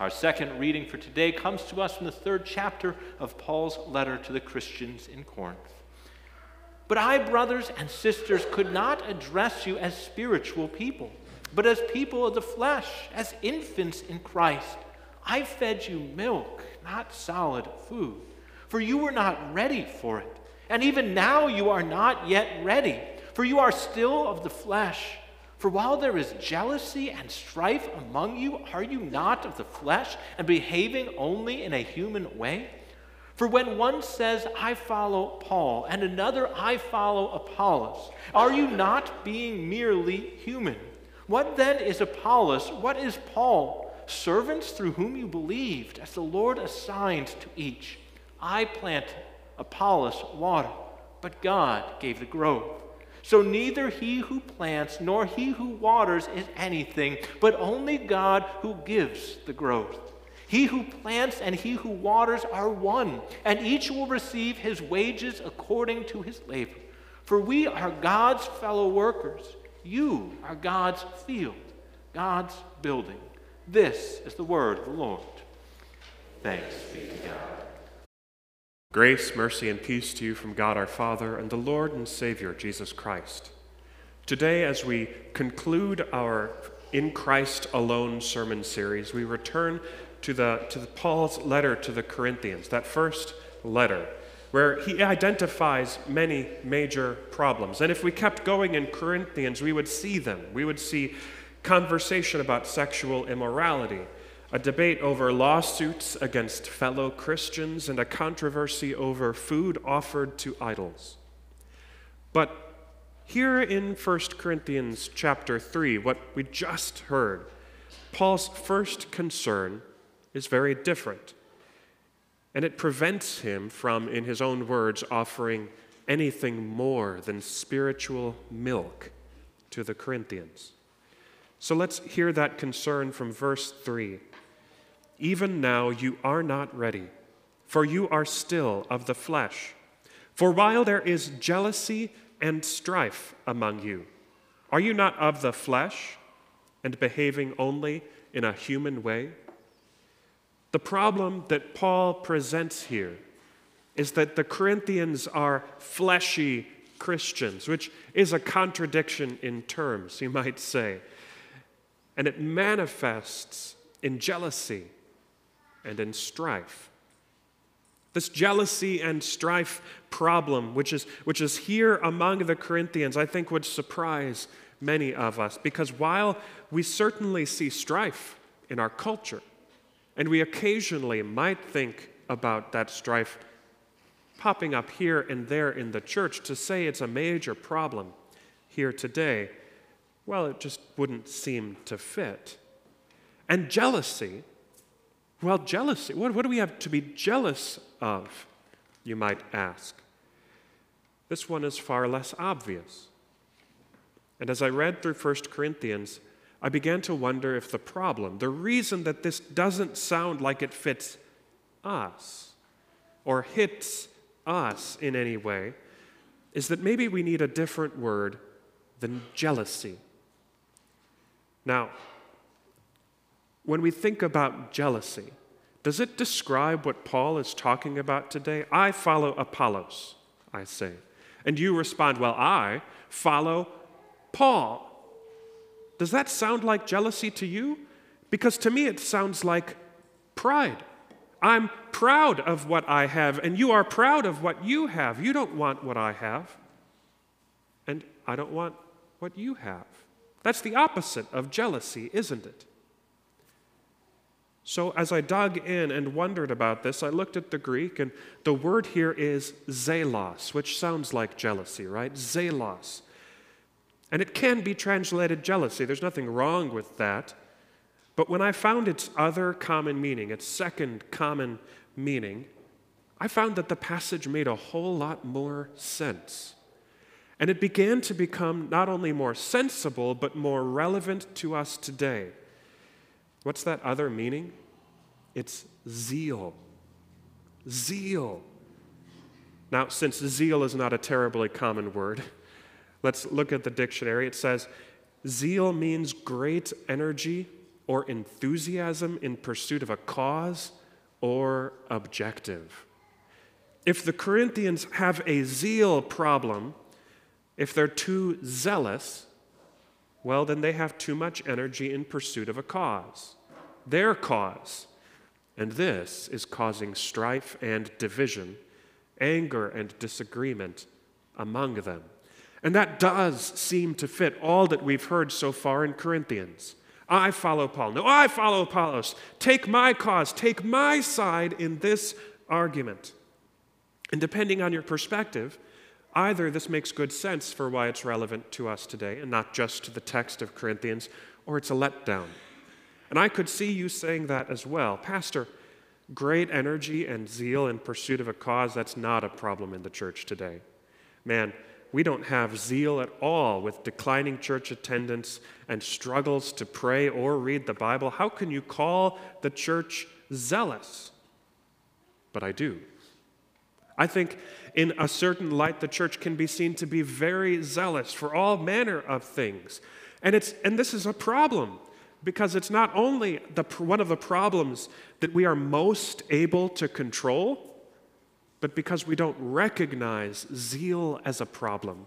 Our second reading for today comes to us from the third chapter of Paul's letter to the Christians in Corinth. But I, brothers and sisters, could not address you as spiritual people, but as people of the flesh, as infants in Christ. I fed you milk, not solid food, for you were not ready for it. And even now you are not yet ready, for you are still of the flesh. For while there is jealousy and strife among you, are you not of the flesh and behaving only in a human way? For when one says, I follow Paul, and another, I follow Apollos, are you not being merely human? What then is Apollos? What is Paul? Servants through whom you believed, as the Lord assigned to each. I planted, Apollos watered, but God gave the growth. So neither he who plants nor he who waters is anything, but only God who gives the growth. He who plants and he who waters are one, and each will receive his wages according to his labor. For we are God's fellow workers. You are God's field, God's building. This is the word of the Lord. Thanks be to God. Grace, mercy, and peace to you from God our Father and the Lord and Savior, Jesus Christ. Today, as we conclude our In Christ Alone sermon series, we return to, the, to the Paul's letter to the Corinthians, that first letter, where he identifies many major problems. And if we kept going in Corinthians, we would see them. We would see conversation about sexual immorality, a debate over lawsuits against fellow Christians, and a controversy over food offered to idols. But here in 1 Corinthians chapter 3, what we just heard, Paul's first concern is very different. And it prevents him from, in his own words, offering anything more than spiritual milk to the Corinthians. So let's hear that concern from verse 3. Even now you are not ready, for you are still of the flesh. For while there is jealousy and strife among you, are you not of the flesh and behaving only in a human way? The problem that Paul presents here is that the Corinthians are fleshy Christians, which is a contradiction in terms, you might say. And it manifests in jealousy and in strife. This jealousy and strife problem, which is, which is here among the Corinthians, I think would surprise many of us because while we certainly see strife in our culture, and we occasionally might think about that strife popping up here and there in the church to say it's a major problem here today. Well, it just wouldn't seem to fit. And jealousy, well, jealousy, what, what do we have to be jealous of, you might ask? This one is far less obvious. And as I read through 1 Corinthians, I began to wonder if the problem, the reason that this doesn't sound like it fits us or hits us in any way, is that maybe we need a different word than jealousy. Now, when we think about jealousy, does it describe what Paul is talking about today? I follow Apollos, I say. And you respond, Well, I follow Paul. Does that sound like jealousy to you? Because to me, it sounds like pride. I'm proud of what I have, and you are proud of what you have. You don't want what I have, and I don't want what you have. That's the opposite of jealousy, isn't it? So, as I dug in and wondered about this, I looked at the Greek, and the word here is zelos, which sounds like jealousy, right? Zelos. And it can be translated jealousy. There's nothing wrong with that. But when I found its other common meaning, its second common meaning, I found that the passage made a whole lot more sense. And it began to become not only more sensible, but more relevant to us today. What's that other meaning? It's zeal. Zeal. Now, since zeal is not a terribly common word, Let's look at the dictionary. It says, Zeal means great energy or enthusiasm in pursuit of a cause or objective. If the Corinthians have a zeal problem, if they're too zealous, well, then they have too much energy in pursuit of a cause, their cause. And this is causing strife and division, anger and disagreement among them. And that does seem to fit all that we've heard so far in Corinthians. I follow Paul. No, I follow Apollos. Take my cause, take my side in this argument. And depending on your perspective, either this makes good sense for why it's relevant to us today and not just to the text of Corinthians, or it's a letdown. And I could see you saying that as well. Pastor, great energy and zeal in pursuit of a cause, that's not a problem in the church today. Man, we don't have zeal at all with declining church attendance and struggles to pray or read the Bible. How can you call the church zealous? But I do. I think in a certain light, the church can be seen to be very zealous for all manner of things. And, it's, and this is a problem because it's not only the, one of the problems that we are most able to control, but because we don't recognize zeal as a problem.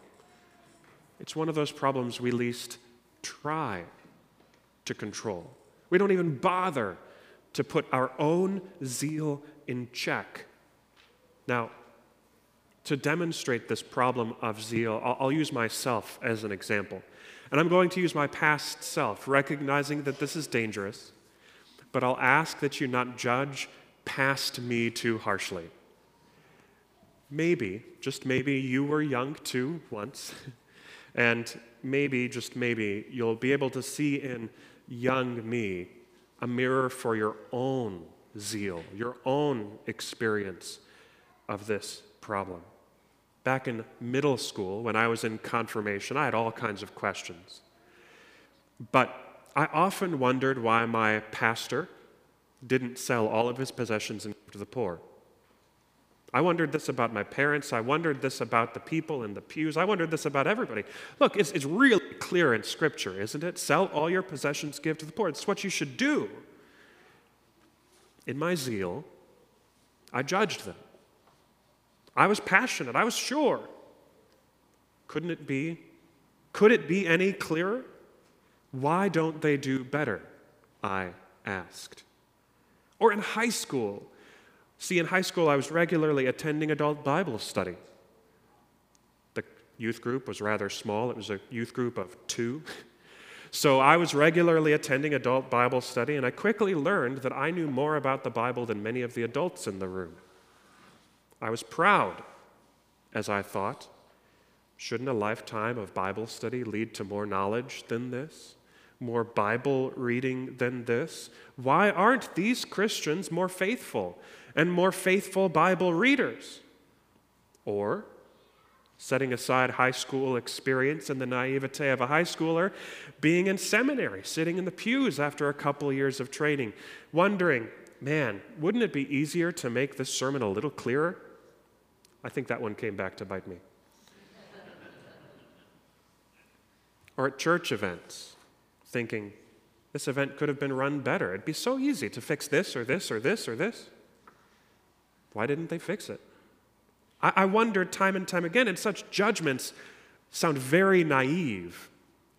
It's one of those problems we least try to control. We don't even bother to put our own zeal in check. Now, to demonstrate this problem of zeal, I'll, I'll, use myself as an example. And I'm going to use my past self, recognizing that this is dangerous, but I'll ask that you not judge past me too harshly. Maybe, just maybe, you were young too once, and maybe, just maybe, you'll be able to see in young me a mirror for your own zeal, your own experience of this problem. Back in middle school, when I was in confirmation, I had all kinds of questions. But I often wondered why my pastor didn't sell all of his possessions and give to the poor. I wondered this about my parents. I wondered this about the people in the pews. I wondered this about everybody. Look, it's, it's really clear in Scripture, isn't it? Sell all your possessions, give to the poor. It's what you should do. In my zeal, I judged them. I was passionate. I was sure. Couldn't it be? Could it be any clearer? Why don't they do better? I asked. Or in high school. See, in high school, I was regularly attending adult Bible study. The youth group was rather small, it was a youth group of two. So I was regularly attending adult Bible study, and I quickly learned that I knew more about the Bible than many of the adults in the room. I was proud, as I thought. Shouldn't a lifetime of Bible study lead to more knowledge than this? More Bible reading than this? Why aren't these Christians more faithful and more faithful Bible readers? Or, setting aside high school experience and the naivete of a high schooler, being in seminary, sitting in the pews after a couple years of training, wondering, man, wouldn't it be easier to make this sermon a little clearer? I think that one came back to bite me. or at church events, thinking, this event could have been run better. It'd be so easy to fix this or this or this or this. Why didn't they fix it? I, I wondered time and time again, and such judgments sound very naive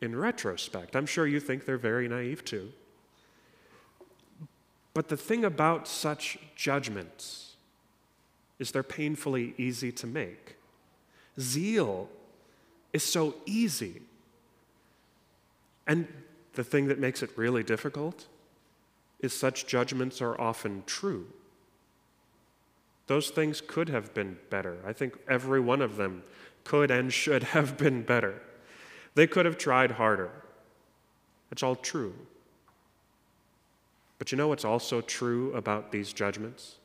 in retrospect. I'm sure you think they're very naive too. But the thing about such judgments is they're painfully easy to make. Zeal is so easy. And the thing that makes it really difficult is such judgments are often true. Those things could have been better. I think every one of them could and should have been better. They could have tried harder. It's all true. But you know what's also true about these judgments?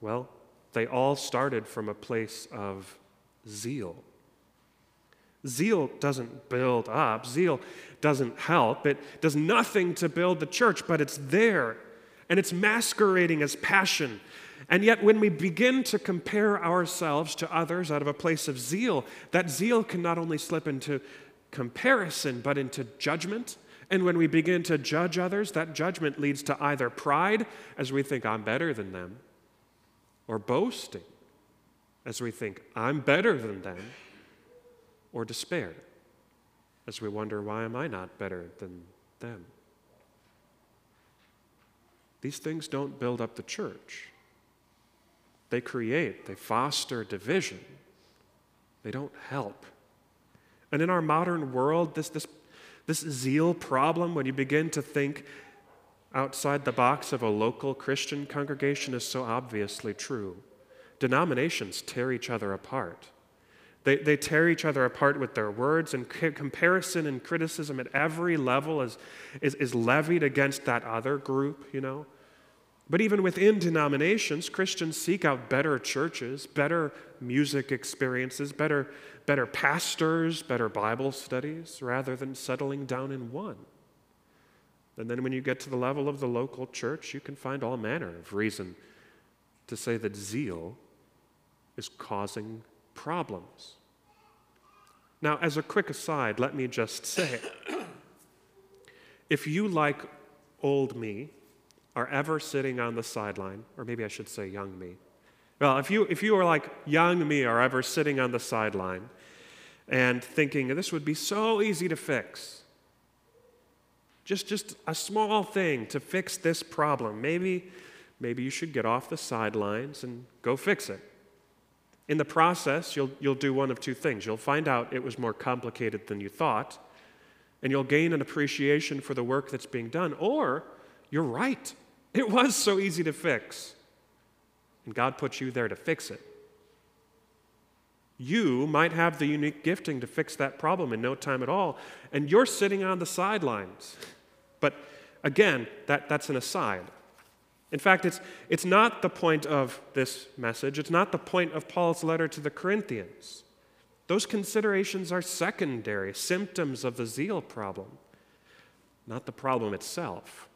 Well, they all started from a place of zeal. Zeal doesn't build up, zeal doesn't help. It does nothing to build the church, but it's there and it's masquerading as passion. And yet, when we begin to compare ourselves to others out of a place of zeal, that zeal can not only slip into comparison, but into judgment And when we begin to judge others, that judgment leads to either pride, as we think I'm better than them, or boasting, as we think I'm better than them, or despair, as we wonder, why am I not better than them? These things don't build up the church. They create, they foster division. They don't help. And in our modern world, this, this, this zeal problem, when you begin to think outside the box of a local Christian congregation, is so obviously true. Denominations tear each other apart. They, they tear each other apart with their words, and comparison and criticism at every level is, is, is levied against that other group, you know. But even within denominations, Christians seek out better churches, better music experiences, better, better pastors, better Bible studies, rather than settling down in one. And then when you get to the level of the local church, you can find all manner of reason to say that zeal is causing problems. Now, as a quick aside, let me just say if you, like old me, are ever sitting on the sideline, or maybe I should say young me. Well, if you, if you are like young me, are ever sitting on the sideline and thinking this would be so easy to fix, just, just a small thing to fix this problem, maybe, maybe you should get off the sidelines and go fix it. In the process, you'll, you'll do one of two things. You'll find out it was more complicated than you thought, and you'll gain an appreciation for the work that's being done, or you're right. It was so easy to fix, and God put you there to fix it. You might have the unique gifting to fix that problem in no time at all, and you're sitting on the sidelines. But again, that, that's an aside. In fact, it's, it's not the point of this message, it's not the point of Paul's letter to the Corinthians. Those considerations are secondary, symptoms of the zeal problem, not the problem itself.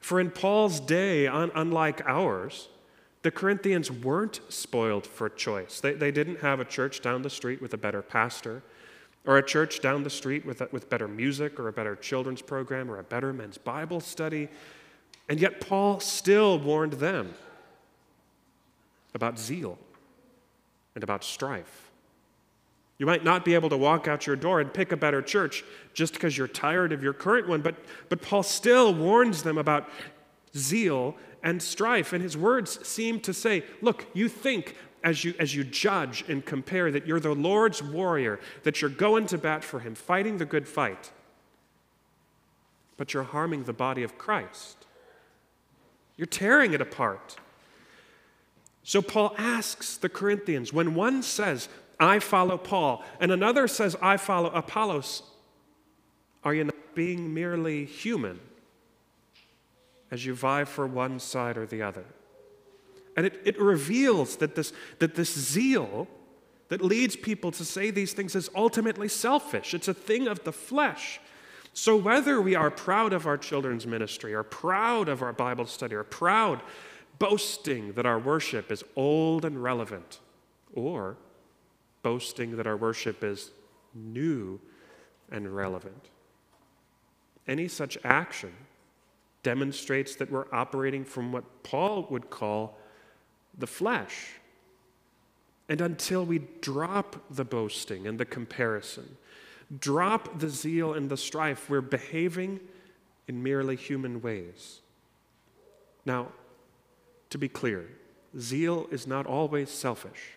For in Paul's day, un- unlike ours, the Corinthians weren't spoiled for choice. They, they didn't have a church down the street with a better pastor, or a church down the street with, a, with better music, or a better children's program, or a better men's Bible study. And yet, Paul still warned them about zeal and about strife. You might not be able to walk out your door and pick a better church just because you're tired of your current one, but, but Paul still warns them about zeal and strife. And his words seem to say, look, you think as you, as you judge and compare that you're the Lord's warrior, that you're going to bat for him, fighting the good fight, but you're harming the body of Christ. You're tearing it apart. So Paul asks the Corinthians when one says, I follow Paul, and another says, I follow Apollos, are you not being merely human as you vie for one side or the other? And it, it reveals that this, that this zeal that leads people to say these things is ultimately selfish. It's a thing of the flesh. So, whether we are proud of our children's ministry, or proud of our Bible study, or proud, boasting that our worship is old and relevant, or boasting that our worship is new and relevant, any such action demonstrates that we're operating from what Paul would call the flesh. And until we drop the boasting and the comparison, drop the zeal and the strife. We're behaving in merely human ways. Now, to be clear, zeal is not always selfish,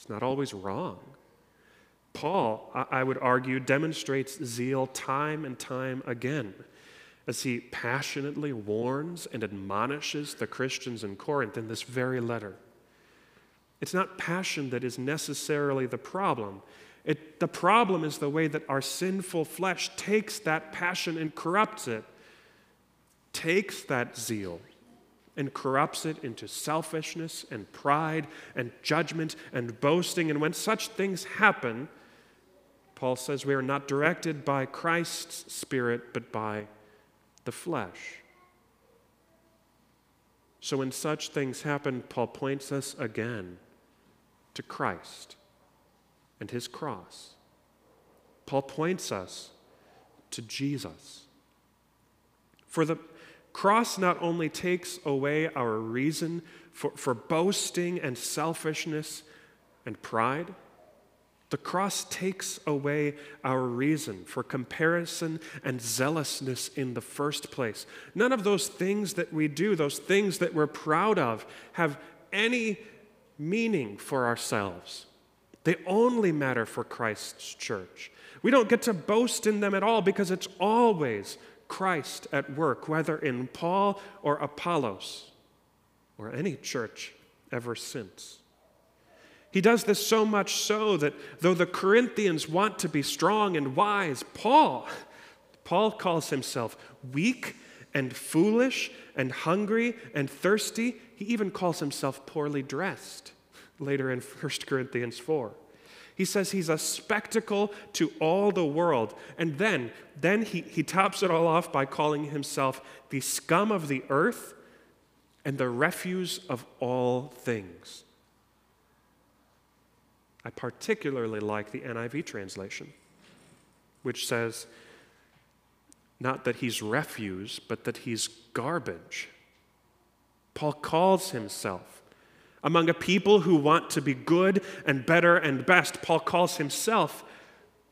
it's not always wrong. Paul, I would argue, demonstrates zeal time and time again as he passionately warns and admonishes the Christians in Corinth in this very letter. It's not passion that is necessarily the problem. It, the problem is the way that our sinful flesh takes that passion and corrupts it, takes that zeal and corrupts it into selfishness and pride and judgment and boasting. And when such things happen, Paul says we are not directed by Christ's Spirit, but by the flesh. So when such things happen, Paul points us again to Christ and his cross. Paul points us to Jesus. For the cross not only takes away our reason for, for boasting and selfishness and pride, the cross takes away our reason for comparison and zealousness in the first place. None of those things that we do, those things that we're proud of, have any meaning for ourselves. They only matter for Christ's church. We don't get to boast in them at all because it's always Christ at work, whether in Paul or Apollos or any church ever since. He does this so much so that though the Corinthians want to be strong and wise, Paul, Paul calls himself weak and foolish and hungry and thirsty. He even calls himself poorly dressed later in 1 Corinthians 4. He says he's a spectacle to all the world. And then, then he, he tops it all off by calling himself the scum of the earth and the refuse of all things. I particularly like the NIV translation, which says, not that he's refuse, but that he's garbage. Paul calls himself. Among a people who want to be good and better and best, Paul calls himself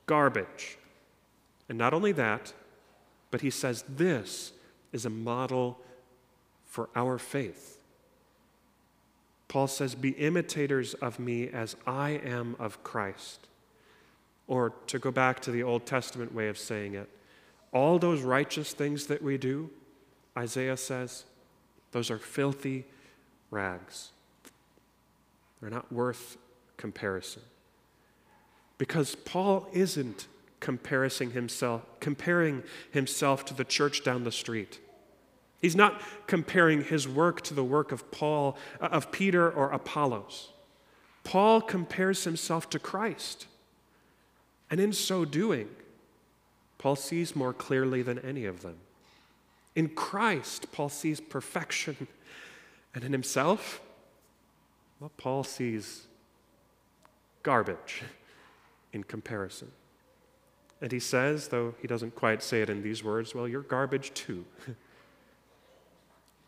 garbage. And not only that, but he says this is a model for our faith. Paul says, Be imitators of me as I am of Christ. Or to go back to the Old Testament way of saying it, all those righteous things that we do, Isaiah says, those are filthy rags. They're not worth comparison. Because Paul isn't comparing himself, comparing himself to the church down the street. He's not comparing his work to the work of Paul, uh, of Peter or Apollos. Paul compares himself to Christ. And in so doing, Paul sees more clearly than any of them. In Christ, Paul sees perfection. And in himself, well, Paul sees garbage in comparison. And he says, though he doesn't quite say it in these words, well, you're garbage too.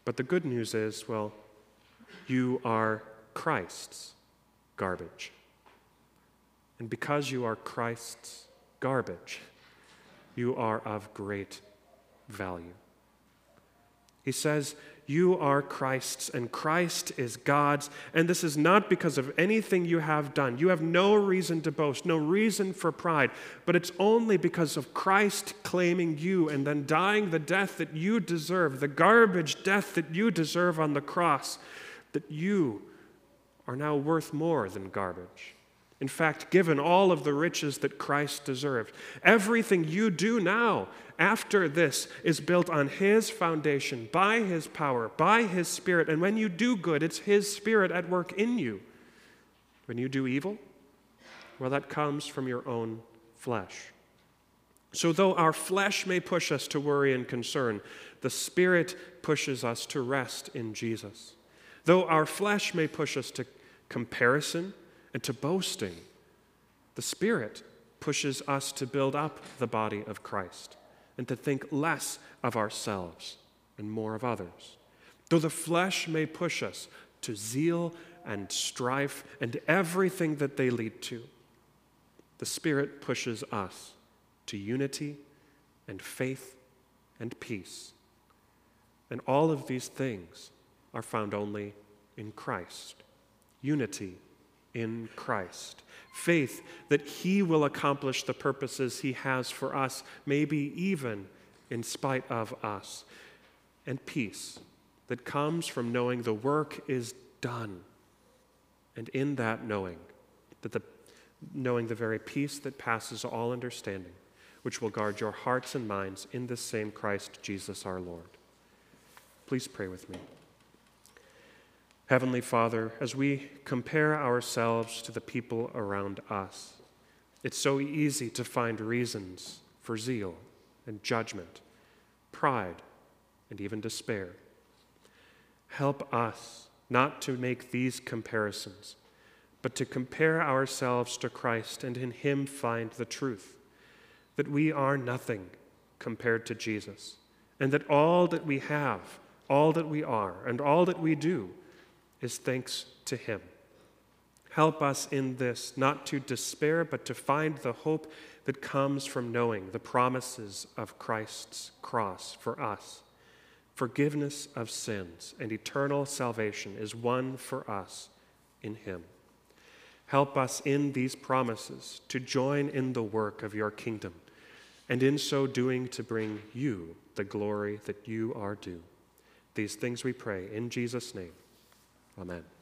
But the good news is, well, you are Christ's garbage. And because you are Christ's garbage, you are of great value. He says, you are Christ's, and Christ is God's. And this is not because of anything you have done. You have no reason to boast, no reason for pride, but it's only because of Christ claiming you and then dying the death that you deserve, the garbage death that you deserve on the cross, that you are now worth more than garbage. In fact, given all of the riches that Christ deserved, everything you do now after this is built on His foundation, by His power, by His Spirit. And when you do good, it's His Spirit at work in you. When you do evil, well, that comes from your own flesh. So, though our flesh may push us to worry and concern, the Spirit pushes us to rest in Jesus. Though our flesh may push us to comparison, and to boasting. The Spirit pushes us to build up the body of Christ and to think less of ourselves and more of others. Though the flesh may push us to zeal and strife and everything that they lead to, the Spirit pushes us to unity and faith and peace. And all of these things are found only in Christ unity in Christ. Faith that He will accomplish the purposes He has for us, maybe even in spite of us. And peace that comes from knowing the work is done. And in that knowing, that the, knowing the very peace that passes all understanding, which will guard your hearts and minds in this same Christ Jesus our Lord. Please pray with me. Heavenly Father, as we compare ourselves to the people around us, it's so easy to find reasons for zeal and judgment, pride, and even despair. Help us not to make these comparisons, but to compare ourselves to Christ and in Him find the truth that we are nothing compared to Jesus, and that all that we have, all that we are, and all that we do is thanks to Him. Help us in this, not to despair, but to find the hope that comes from knowing the promises of Christ's cross for us. Forgiveness of sins and eternal salvation is won for us in Him. Help us in these promises to join in the work of your kingdom, and in so doing to bring you the glory that you are due. These things we pray in Jesus' name. Amen.